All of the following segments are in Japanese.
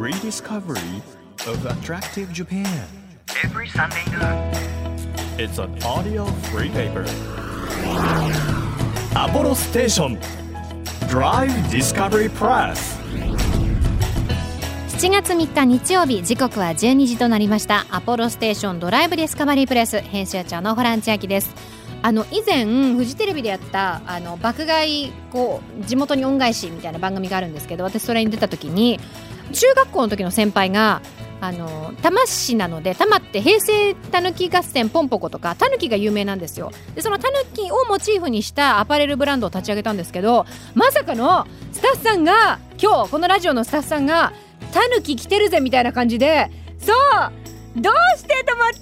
rediscovery of attractive Japan. every Sunday noon. It's an audio free paper. Apollo Station Drive Discovery Press. 7月3日日曜日時刻は12時となりましたアポロステーションドライブディスカバリープレス編集長のホラン千秋ですあの以前フジテレビでやったあの爆買いこう地元に恩返しみたいな番組があるんですけど私それに出た時に中学校の時の先輩があの多摩市なので多摩って平成たぬき合戦ポンポコとかたぬきが有名なんですよ。でそのたぬきをモチーフにしたアパレルブランドを立ち上げたんですけどまさかのスタッフさんが今日このラジオのスタッフさんがタヌキ来てるぜみたいな感じでそうどうしてと思っ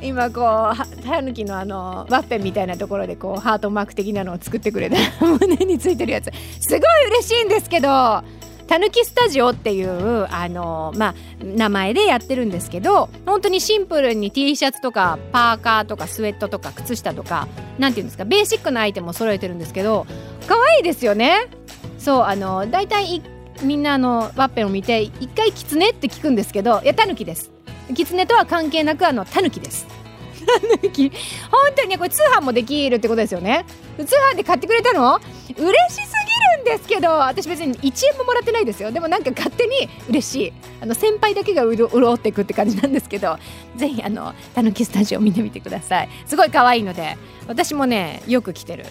て。今こうタヌキのあのワッペンみたいなところでこうハートマーク的なのを作ってくれて 胸についてるやつ。すごい嬉しいんですけどたぬきスタジオっていうあの、まあ、名前でやってるんですけど本当にシンプルに T シャツとかパーカーとかスウェットとか靴下とかなんていうんですかベーシックなアイテムを揃えてるんですけど可愛いですよね。そうあの大体いみんなあのワッペンを見て一回キツネって聞くんですけどいやタヌキです。キツネとは関係なくあのタヌキです。本当にねこれ通販もできるってことですよね。通販で買ってくれたの？嬉しすぎるんですけど私別に1円ももらってないですよ。でもなんか勝手に嬉しい。あの先輩だけが潤っていくって感じなんですけどぜひあのタヌキスタジオ見てみてください。すごい可愛いので私もねよく来てる。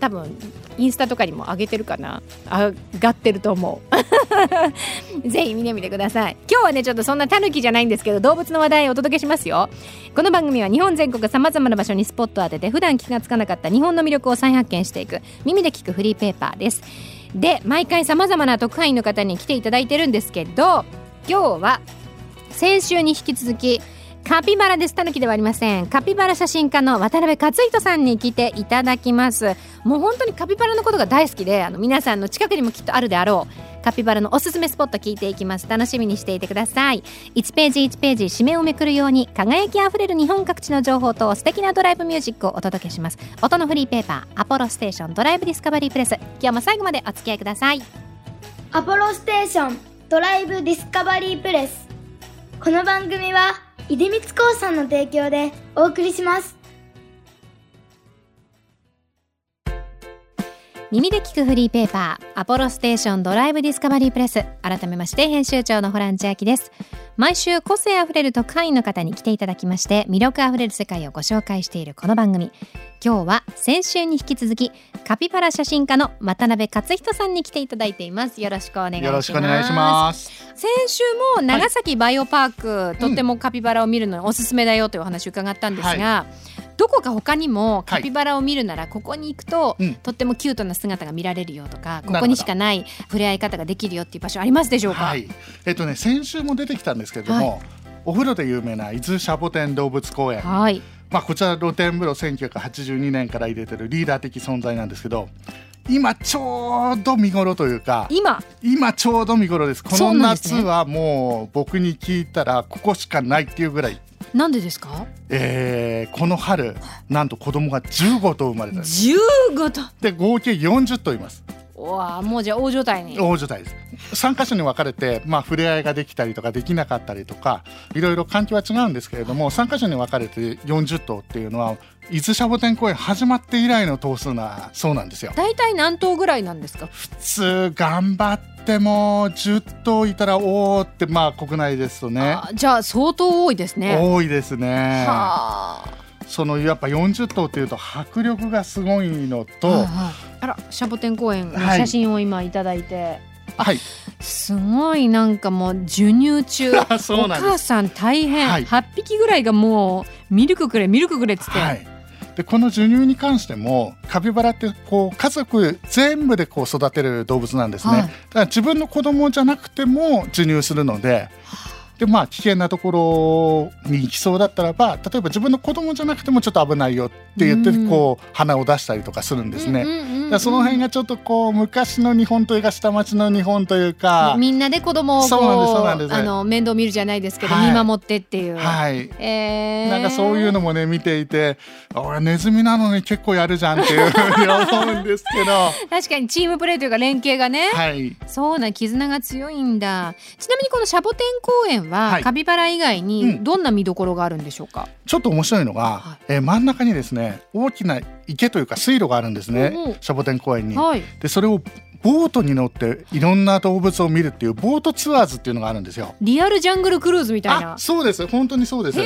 多分インスタとかにも上げてるかな。上がってると思う。ぜひ見てみてください。今日はねちょっとそんなタヌキじゃないんですけど動物の話題をお届けしますよ。この番組は日本全国さまざまな場所にスポットを当てて普段気がつかなかった日本の魅力を再発見していく耳で聞くフリーペーパーです。で毎回さまざまな特派員の方に来ていただいてるんですけど今日は先週に引き続きカピバラです。タヌキではありません。カピバラ写真家の渡辺克人さんに来ていただきます。もう本当にカピバラのことが大好きで、あの皆さんの近くにもきっとあるであろう。カピバラのおすすめスポット聞いていきます。楽しみにしていてください。1ページ1ページ締めをめくるように輝きあふれる日本各地の情報と素敵なドライブミュージックをお届けします。音のフリーペーパー、アポロステーションドライブディスカバリープレス。今日も最後までお付き合いください。アポロステーションドライブディスカバリープレスこの番組は出光興産の提供でお送りします。耳で聞くフリーペーパーアポロステーションドライブディスカバリープレス。改めまして編集長のホラン千秋です。毎週個性あふれる特派員の方に来ていただきまして魅力あふれる世界をご紹介しているこの番組。今日は先週に引き続きカピバラ写真家の渡辺克人さんに来ていただいています。よろしくお願いします。よろしくお願いします。先週も長崎バイオパーク、とってもカピバラを見るのにおすすめだよというお話を伺ったんですが、どこか他にもカピバラを見るならここに行くと、うん。とってもキュートな姿が見られるよとかこほど。こにしかない触れ合い方ができるよっていう場所ありますでしょうか、はい。えっとね先週も出てきたんですけれども、お風呂で有名な伊豆シャボテン動物公園。はい。まあこちら露天風呂1982年から入れてるリーダー的存在なんですけど。今ちょうど見頃というか今？今ちょうど見頃です。この夏はもう僕に聞いたらここしかないっていうぐらい、なんでですか？えーこの春なんと子供が15頭生まれたんです。15とで合計40頭います。うわもうじゃあ大所帯に。大所帯です3箇所に分かれて、まあ、触れ合いができたりとかできなかったりとかいろいろ環境は違うんですけれども3箇所に分かれて40頭っていうのは伊豆シャボテン公園始まって以来の頭数なそうなんですよ。大体何頭ぐらいなんですか？普通頑張っても10頭いたらおおってまあ国内ですとね。あじゃあ相当多いですね。多いですね。はあ。そのやっぱ40頭っていうと迫力がすごいのと、あらシャボテン公園の写真を今いただいて、はい、すごいなんかもう授乳中。お母さん大変、はい。8匹ぐらいがもうミルクくれミルクくれっつって、はい。でこの授乳に関してもカピバラってこう家族全部でこう育てる動物なんですね、はい。だから自分の子供じゃなくても授乳するのででまあ危険なところに行きそうだったらば例えば自分の子供じゃなくてもちょっと危ないよって言ってうん。こう鼻を出したりとかするんですね、その辺がちょっとこう昔の日本というか下町の日本というか、みんなで子供をこそうなんですそうなんです。あの面倒見るじゃないですけど、はい。見守ってっていう。はい。えー。なんかそういうのもね見ていて俺ネズミなのに結構やるじゃんっていうふうに思うんですけど。確かにチームプレーというか連携がね、はい。そうな絆が強いんだ。ちなみにこのシャボテン公園は、はい。カピバラ以外うん。にどんな見どころがあるんでしょうか、ちょっと面白いのが、はい。えー真ん中にですね大きな池というか水路があるんですね、シャボテン公園に。はい。でそれをボートに乗っていろんな動物を見るっていうボートツアーズっていうのがあるんですよ。リアルジャングルクルーズみたいなあそうです本当にそうです。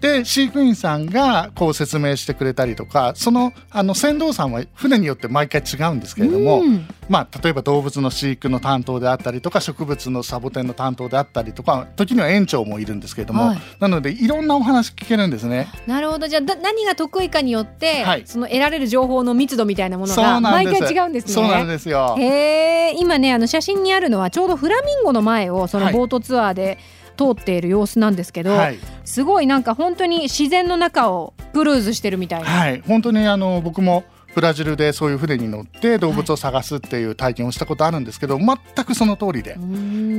で飼育員さんがこう説明してくれたりとかそのあの船頭さんは船によって毎回違うんですけれども、うんまあ、例えば動物の飼育の担当であったりとか植物のサボテンの担当であったりとか時には園長もいるんですけれども、はいなのでいろんなお話聞けるんですね。なるほどじゃあだ何が得意かによって、はいその得られる情報の密度みたいなものが毎なんです回違うんですね。そうなんですよ。へえ今ねあの写真にあるのはちょうどフラミンゴの前をそのはい。ボートツアーで通っている様子なんですけど、はい、すごいなんか本当に自然の中をクルーズしてるみたいな。はい、本当にあの僕もブラジルでそういう船に乗って動物を探すっていう体験をしたことあるんですけど、全くその通りで。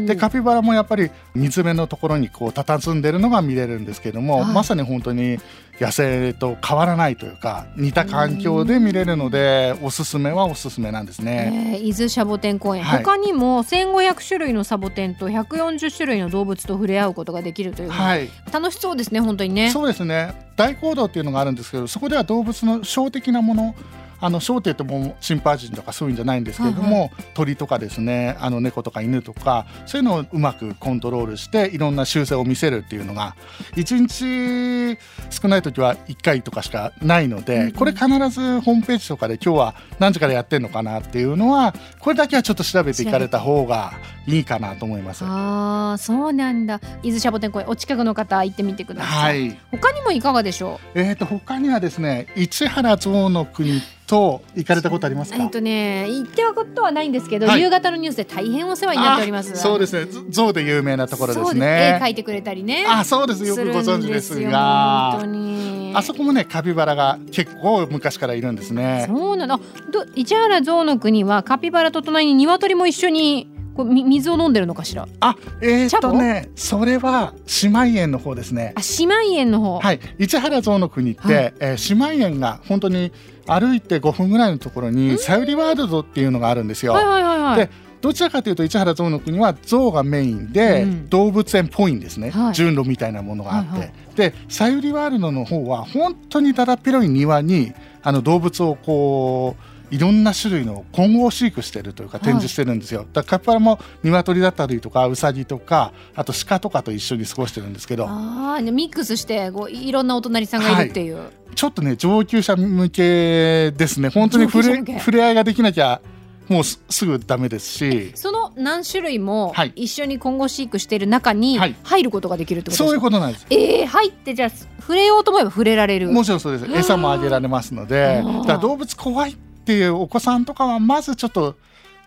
でカピバラもやっぱり水辺のところにこう佇んでるのが見れるんですけども、はい。まさに本当に野生と変わらないというか似た環境で見れるのでおすすめはおすすめなんですね。えー伊豆シャボテン公園、はい。他にも1500種類のサボテンと140種類の動物と触れ合うことができるという、はい、楽しそうですね本当にね。そうですね。大講堂っていうのがあるんですけどそこでは動物の小的なものあの小って言ってもチンパンジーとかそういうんじゃないんですけれども、鳥とかですねあの猫とか犬とかそういうのをうまくコントロールしていろんな習性を見せるっていうのが1日少ない時は1回とかしかないので、これ必ずホームページとかで今日は何時からやってるのかなっていうのはこれだけはちょっと調べていかれた方がいいかなと思います。あーそうなんだ。伊豆シャボテン公園お近くの方行ってみてください、はい。他にもいかがでしょえー、と他にはですね市原象の国と行かれたことありますか？うえっとね行ってはことはないんですけど、はい。夕方のニュースで大変お世話になっております。あそうですね。ぞ象で有名なところですそうです。絵ね描いてくれたりね。あそうです。よくご存知ですが。よ本当に。あそこもねカピバラが結構昔からいるんですね。そうなの。ど市原象の国はカピバラと隣に鶏も一緒にこうみ水を飲んでるのかしら？あえっとねそれは姉妹園の方ですね。あ姉妹園の方、はい。市原象の国って、はい。えー姉妹園が本当に歩いて5分ぐらいのところにさゆりワールドっていうのがあるんですよ、はいはいはいはい。でどちらかというと市原象の国は象がメインで、うん。動物園っぽいんですね、はい。順路みたいなものがあって、はいはい。でさゆりワールドの方は本当にだだっ広い庭にあの動物をこういろんな種類の混合飼育してるというか展示してるんですよ、だからカピバラも鶏だったりとかウサギとかあと鹿とかと一緒に過ごしてるんですけど。あミックスしてこういろんなお隣さんがいるっていう、ちょっとね上級者向けですね。本当に触れ触れ合いができなきゃもうすすぐダメですし。その何種類もはい。一緒に混合飼育している中にはい。入ることができるってことそうですか、いうことなんです。えー、入ってじゃあ触れようと思えば触れられる。もちろんそうです。餌もあげられますので。だ動物怖いっていうお子さんとかはまずちょっと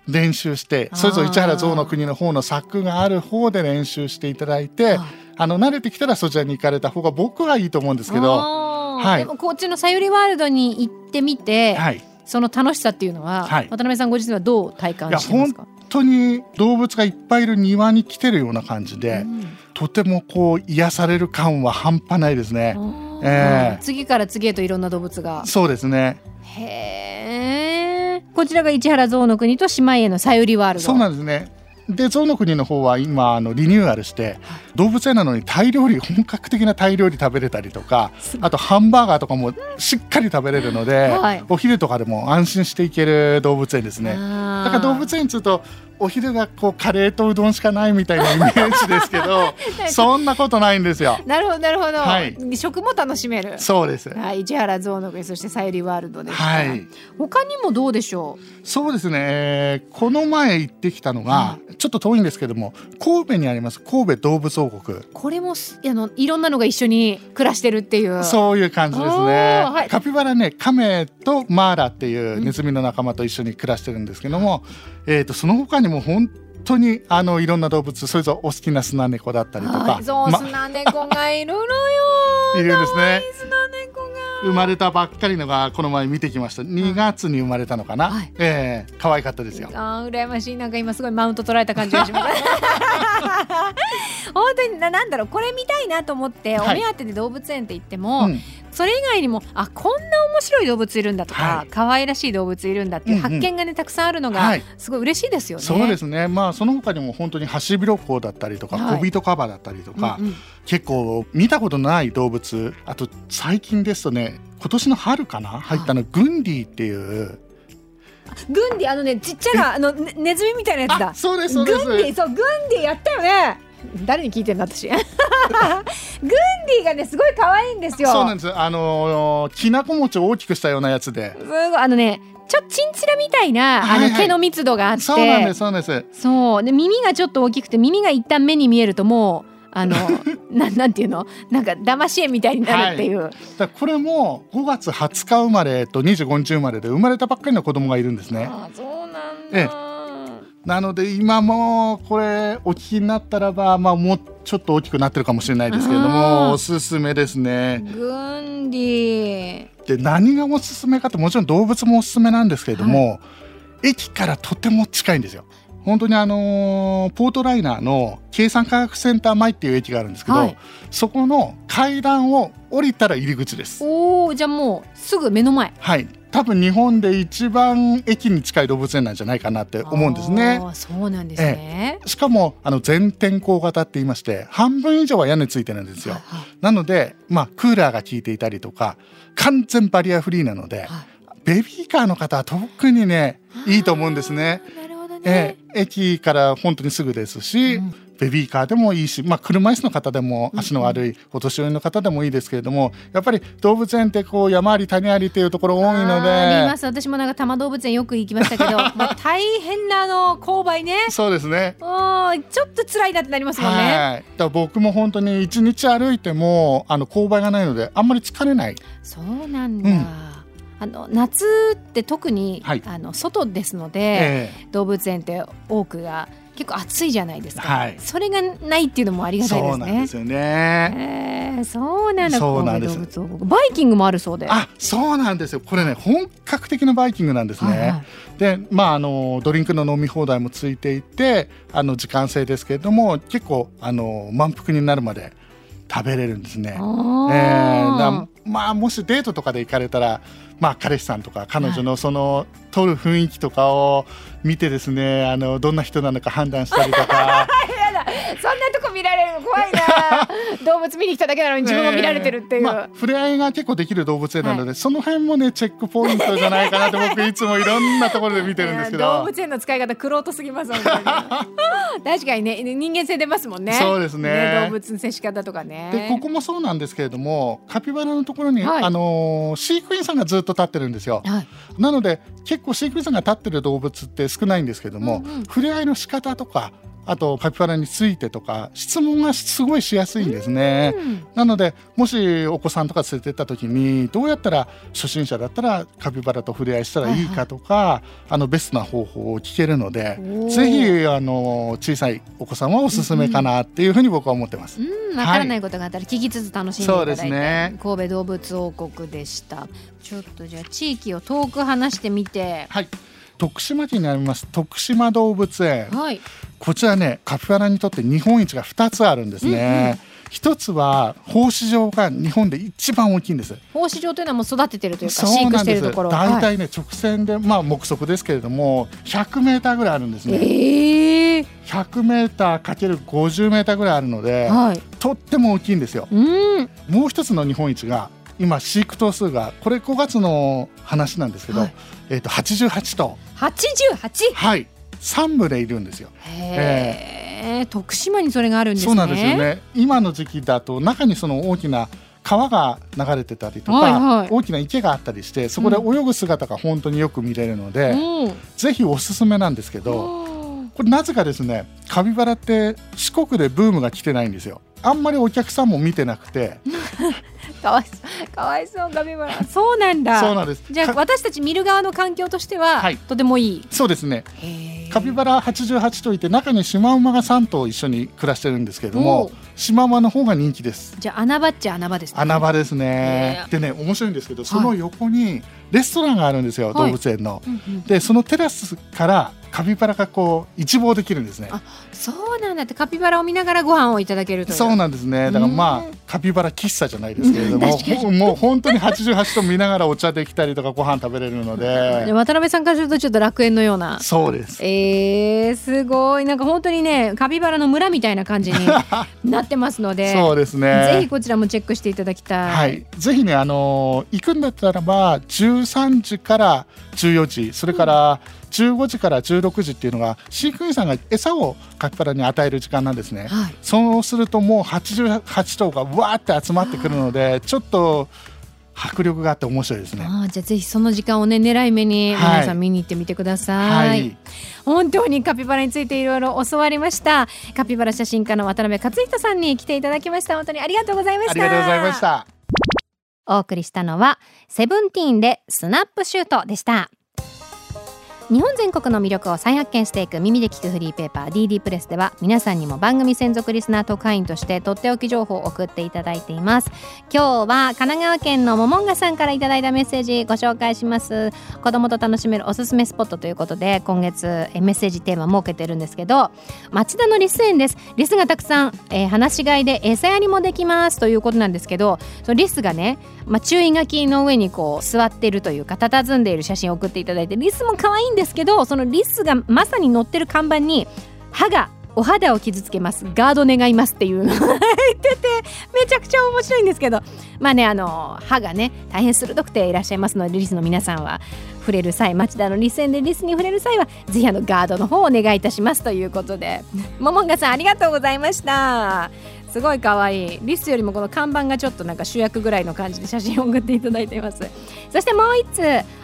練習してそれぞれ市原象の国の方の柵がある方で練習していただいてああの慣れてきたらそちらに行かれた方が僕はいいと思うんですけど、はい。でもこっちのさゆりワールドに行ってみて、はい、その楽しさっていうのは、はい。渡辺さんご自身はどう体感してますか？本当に動物がいっぱいいる庭に来てるような感じで、うんとてもこう癒される感は半端ないですね。ええ。次から次へといろんな動物が。そうですね。へえこちらが市原象の国と姉妹へのさゆりワールド。そうなんですね。で象の国の方は今あのリニューアルして動物園なのにタイ料理本格的なタイ料理食べれたりとかあとハンバーガーとかもしっかり食べれるので、はい。お昼とかでも安心していける動物園ですね。だから動物園っつうとお昼がこうカレーとうどんしかないみたいなイメージですけど そんなことないんですよ。なるほどなるほど、はい。食も楽しめる。そうです。はい。市原象の国そしてさゆりワールドですはい。他にもどうでしょそうですね、えーこの前行ってきたのが、ちょっと遠いんですけども神戸にあります神戸動物王国。うこれもすあのいろんなのが一緒に暮らしてるっていう。そういう感じですおね、ーはい。カピバラねカメとマーラっていうネズミの仲間と一緒に暮らしてるんですけども、えー、とその他にも本当にあのいろんな動物それぞれお好きなスナネコだったりとか、はいそうまスナネコがいるのよ。いるんですね。生まれたばっかりのがこの前見てきました。2月に生まれたのかな、はい。ええ可愛かったですよ。あー羨ましい。なんか今すごいマウント取られた感じがします ななんだろうこれ見たいなと思って、はい。お目当てで動物園って言っても、うん。それ以外にもあこんな面白い動物いるんだとか、はい。可愛らしい動物いるんだっていううんうん。発見がね、たくさんあるのが、はい。すごい嬉しいですよね。そうですね。まあその他にも本当にハシビロコウだったりとか、はい。コビトカバだったりとか、うんうん。結構見たことない動物あと最近ですとね今年の春かな入ったのグンディっていう。グンディあのねちっちゃなあのねネズミみたいなやつだ。あ。そうですそうです。グンディそうグンディやったよね。誰に聞いてんだ私。グンディがねすごい可愛いんですよ。そうなんです。あのーきなこ餅を大きくしたようなやつで。すごいあのねちょっとチンチラみたいな、はいはい。あの毛の密度があって。そうなんですそうなんです。そう。で耳がちょっと大きくて耳が一旦目に見えるともうあの ななんていうの？なんか騙し絵みたいになるっていう、だからこれも5月20日生まれと25日生まれで生まれたばっかりの子供がいるんですね。あそうなんえだ、なので今もこれお聞きになったらばまあもうちょっと大きくなってるかもしれないですけれどもおすすめですね。グンディで何がおすすめかってもちろん動物もおすすめなんですけれども、駅からとても近いんですよ本当にあのーポートライナーの計算科学センター前っていう駅があるんですけど、はい。そこの階段を降りたら入り口です。おおじゃあもうすぐ目の前。はい。多分日本で一番駅に近い動物園なんじゃないかなって思うんですね。そうなんですね、しかもあの全天候型って言いまして半分以上は屋根ついてるんですよ。はいはい。なのでまあクーラーが効いていたりとか完全バリアフリーなので、はい。ベビーカーの方は特にねいいと思うんですね。ええ駅から本当にすぐですし、うんベビーカーでもいいし、まあ、車椅子の方でも足の悪いお年寄りの方でもいいですけれどもやっぱり動物園ってこう山あり谷ありっていうところ多いのあーありまです私もなんか多摩動物園よく行きましたけど もう大変なあの勾配ねそうですね。うんちょっと辛いなってなりますもんね。はい、だ僕も本当に一日歩いてもあの勾配がないのであんまり疲れない。そうなんだ。うんあの夏って特に、はい。あの外ですので、え動物園って多くが結構暑いじゃないですか、はい。それがないっていうのもありえがたいですね。そうなんですよね。えーそうなんだそうなんです。バイキングもあるそうで。あそうなんですよ。これね本格的なバイキングなんですね。はいはい。でまああのドリンクの飲み放題もついていてあの時間制ですけれども結構あの満腹になるまで食べれるんですね。あえーまあもしデートとかで行かれたらまあ彼氏さんとか彼女のその撮る雰囲気とかを見てですねあのどんな人なのか判断したりとか そんなとこ見られるの怖いな。動物見に来ただけなのに自分も見られてるっていう、まあ、触れ合いが結構できる動物園なので、その辺もねチェックポイントじゃないかなと僕いつもいろんなところで見てるんですけいや動ど。物園の使い方くろうとすぎます確かにね。人間性出ますもんね。そうですね。動物の接し方とかね。でここもそうなんですけれどもカピバラのところに、はい。あのー飼育員さんがずっと立ってるんですよ。はい。なので結構飼育員さんが立ってる動物って少ないんですけども、うんうん。触れ合いの仕方とかあとカピバラについてとか質問がすごいしやすいんですね。うん。なのでもしお子さんとか連れてった時にどうやったら初心者だったらカピバラと触れ合いしたらいいかとか、あのベストな方法を聞けるのでぜひあの小さいお子さんはおすすめかなっていうふうに僕は思ってます。うん、わからないことがあったら聞きつつ楽しんでいただいて、そうですね。神戸動物王国でした。ちょっとじゃあ地域を遠く離してみて。はい。徳島県にあります徳島動物園。はいこちらねカピバラにとって日本一が2つあるんですね。一つは放飼場が日本で一番大きいんです。放飼場というのはもう育ててるというか飼育。してるところ大体ね、直線でまあ目測ですけれども100メーターぐらいあるんですはい、ね。ええ100メーターかける50メーターぐらいあるので、はいとっても大きいんですよ。うんもう一つの日本一が今飼育頭数がこれ5月の話なんですけど、はいえっ、と88頭88はい3群れいるんですよ。へえ徳島にそれがあるんですね。そうなんですよね。今の時期だと中にその大きな川が流れてたりとか、はいはい。大きな池があったりしてそこで泳ぐ姿が本当によく見れるので、うん。ぜひおすすめなんですけど、これなぜかですねカピバラって四国でブームが来てないんですよ。あんまりお客さんも見てなくてかわいそう。かわいそうカピバラ。そうなんだ。そうなんです。じゃあか私たち見る側の環境としては、はいとてもいい。そうですね。カピバラ88頭いて中にシマウマが3頭一緒に暮らしてるんですけれどおもう。シマウマの方が人気です。じゃあ穴場っちゃ穴場ですね。穴場ですね。へ。でね面白いんですけどその横にレストランがあるんですよ、はい。動物園の。うんうん。でそのテラスからカピバラがこう一望できるんですね。あそうなんだ。ってカピバラを見ながらご飯をいただけるとそうなんですね。だからまうんあカピバラ喫茶じゃないですけれどももう本当に88と見ながらお茶できたりとかご飯食べれるので。で渡辺さんからするとちょっと楽園のような。そうです。えー、すごい。なんか本当にねカピバラの村みたいな感じに なってますのでそうですぜひねこちらもチェックしていただきたい。はい。ぜひねあのー行くんだったらば13時から14時それから15時から16時っていうのが飼育員さんが餌をカピバラに与える時間なんですね。はい。そうするともう88頭がわーって集まってくるのでちょっと迫力があって面白いですね。あーじゃあぜひその時間をね狙い目にはい。皆さん見に行ってみてください、はい、本当にカピバラについていろいろ教わりました。カピバラ写真家の渡辺克人さんに来ていただきました。本当にありがとうございました。ありがとうございました。お送りしたのはセブンティーンでスナップシュートでした日本全国の魅力を再発見していく耳で聞くフリーペーパー DD プレスでは皆さんにも番組専属リスナー特派員としてとっておき情報を送っていただいています。今日は神奈川県のももんがさんからいただいたメッセージご紹介します。子供と楽しめるおすすめスポットということで今月えメッセージテーマ設けてるんですけど町田のリス園です。リスがたくさん、えー放し飼いで餌やりもできます。ということなんですけどそのリスがねまあ、注意書きの上にこう座っているというか佇んでいる写真を送っていただいてリスも可愛いんですけどそのリスがまさに乗ってる看板に歯がお肌を傷つけます。ガード願いますっていうのが 入っててめちゃくちゃ面白いんですけど。まあねあの歯がね大変鋭くていらっしゃいますのでリスの皆さんは触れる際町田のリス園でリスに触れる際はぜひあのガードの方をお願いいたしますということで。ももんがさんありがとうございました。すごい可愛い。リスよりもこの看板がちょっとなんか主役ぐらいの感じで写真を送っていただいています。そしてもう一つ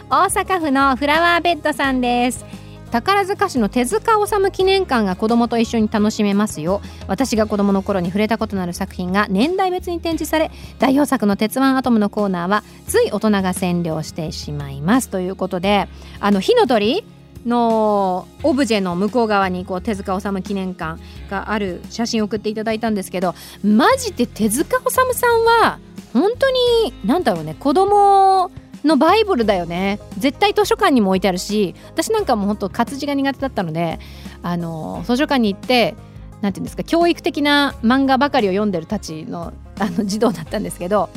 大阪府のフラワーベッドさんです。宝塚市の手塚治虫記念館が子供と一緒に楽しめますよ。私が子供の頃に触れたことのある作品が年代別に展示され代表作の「鉄腕アトム」のコーナーはつい大人が占領してしまいます。ということであの火の鳥のオブジェの向こう側にこう手塚治虫記念館がある写真を送っていただいたんですけどマジで手塚治虫さんは本当に何だろうね子供のバイブルだよね。絶対図書館にも置いてあるし私なんかも本当活字が苦手だったのであの図書館に行ってなんていうんですか教育的な漫画ばかりを読んでるたちのあの児童だったんですけど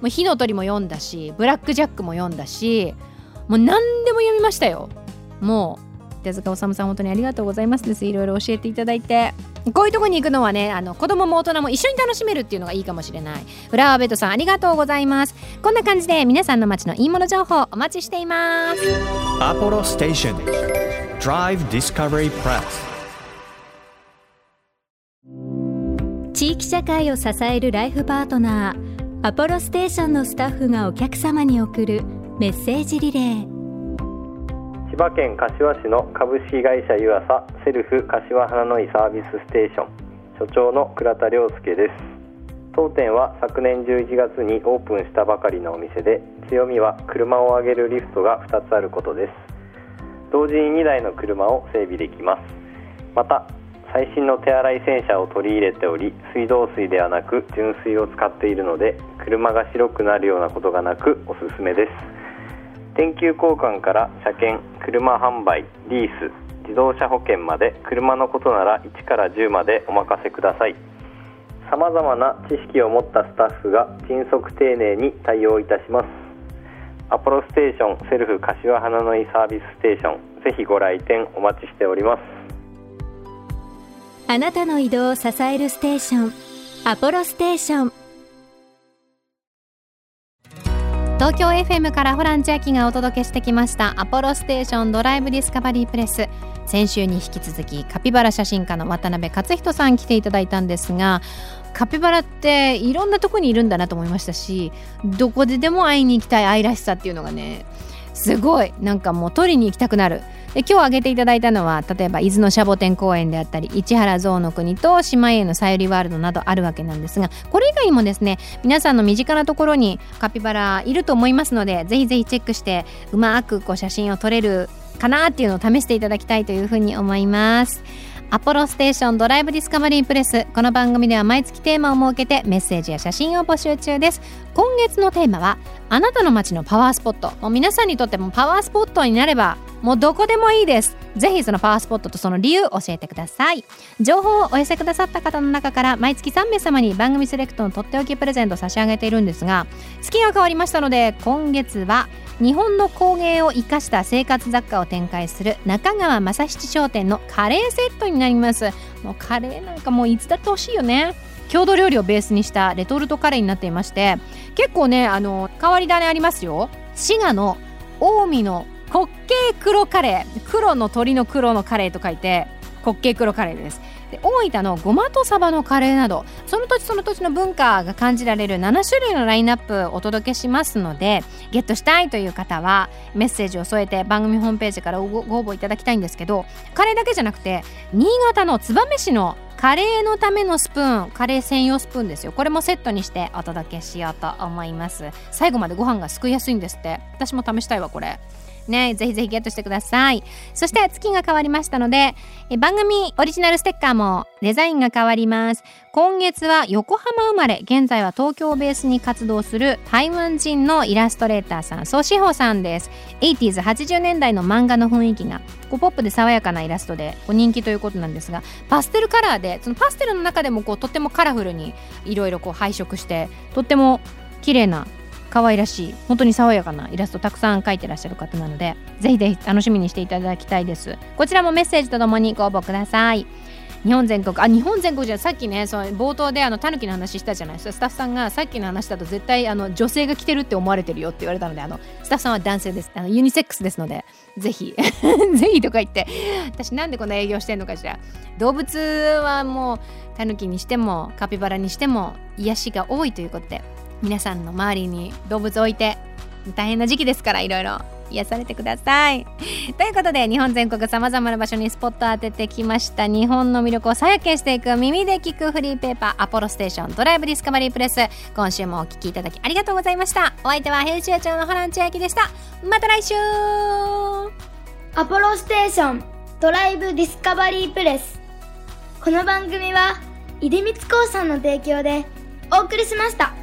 もう火の鳥も読んだしブラック・ジャックも読んだしもう何でも読みましたよ。もう手塚治虫さん本当にありがとうございますです。いろいろ教えていただいて。こういうとこに行くのはねあの子供も大人も一緒に楽しめるっていうのがいいかもしれない。フラワーベッドさんありがとうございます。こんな感じで皆さんの街のいいもの情報お待ちしています。Apollo Station Drive Discovery Press 地域社会を支えるライフパートナーアポロステーションのスタッフがお客様に送るメッセージリレー千葉県柏市の株式会社湯浅セルフ柏花の井サービスステーション所長の倉田亮介です。当店は昨年11月にオープンしたばかりのお店で強みは車を上げるリフトが2つあることです。同時に2台の車を整備できます。また最新の手洗い洗車を取り入れており水道水ではなく純水を使っているので車が白くなるようなことがなくおすすめです。電球交換から車検車販売リース自動車保険まで車のことなら1から10までお任せください。さまざまな知識を持ったスタッフが迅速丁寧に対応いたします。アポロステーションセルフ柏花の井サービスステーションぜひご来店お待ちしております。あなたの移動を支えるステーションアポロステーション。東京 FM からホラン千秋がお届けしてきましたアポロステーションドライブディスカバリープレス。先週に引き続きカピバラ写真家の渡辺克人さん来ていただいたんですがカピバラっていろんなとこにいるんだなと思いましたしどこででも会いに行きたい愛らしさっていうのがねすごい。なんかもう取りに行きたくなる。で今日挙げていただいたのは例えば伊豆のシャボテン公園であったり市原象の国と島へのさゆりワールドなどあるわけなんですがこれ以外にもですね皆さんの身近なところにカピバラいると思いますのでぜひぜひチェックしてうまくこう写真を撮れるかなっていうのを試していただきたいというふうに思います。アポロステーションドライブディスカバリープレス。この番組では毎月テーマを設けてメッセージや写真を募集中です。今月のテーマはあなたの街のパワースポット。もう皆さんにとってもパワースポットになればもうどこでもいいです。ぜひそのパワースポットとその理由教えてください。情報をお寄せくださった方の中から毎月3名様に番組セレクトのとっておきプレゼントを差し上げているんですが月が変わりましたので今月は日本の工芸を生かした生活雑貨を展開する中川正七商店のカレーセットになります。もうカレーなんかもういつだって欲しいよね。郷土料理をベースにしたレトルトカレーになっていまして結構ねあの変わり種ありますよ。滋賀の近江の滑稽黒カレー。黒の鳥の黒のカレーと書いて滑稽黒カレーです。で大分のごまとサバのカレーなどその土地その土地の文化が感じられる7種類のラインナップをお届けしますのでゲットしたいという方はメッセージを添えて番組ホームページからごご応募いただきたいんですけどカレーだけじゃなくて新潟の燕市のカレーのためのスプーンカレー専用スプーンですよ。これもセットにしてお届けしようと思います。最後までご飯がすくいやすいんですって。私も試したいわこれ。ね、ぜひぜひゲットしてください。そして月が変わりましたので、え番組オリジナルステッカーもデザインが変わります。今月は横浜生まれ、現在は東京をベースに活動する台湾人のイラストレーターさん、ソシホさんです。80s、80年代の漫画の雰囲気がこうポップで爽やかなイラストでこう人気ということなんですが、パステルカラーで、そのパステルの中でもこうとってもカラフルにいろいろこう配色して、とっても綺麗な可愛らしい本当に爽やかなイラストたくさん描いてらっしゃる方なのでぜひぜひ楽しみにしていただきたいです。こちらもメッセージとともにご応募ください。日本全国あ日本全国じゃさっきねその冒頭であのタヌキの話したじゃない。ですかスタッフさんがさっきの話だと絶対あの女性が着てるって思われてるよって言われたのであのスタッフさんは男性です。あのユニセックスですのでぜひ ぜひとか言って。私なんでこんな営業してんのかしら。動物はもうタヌキにしてもカピバラにしても癒しが多いということで皆さんの周りに動物置いて大変な時期ですからいろいろ癒されてください。ということで日本全国さまざまな場所にスポット当ててきました。日本の魅力を再発見していく耳で聞くフリーペーパーアポロステーションドライブディスカバリープレス。今週もお聞きいただきありがとうございました。お相手は編集長のホラン千秋でした。また来週。アポロステーションドライブディスカバリープレス。この番組は出光興産の提供でお送りしました。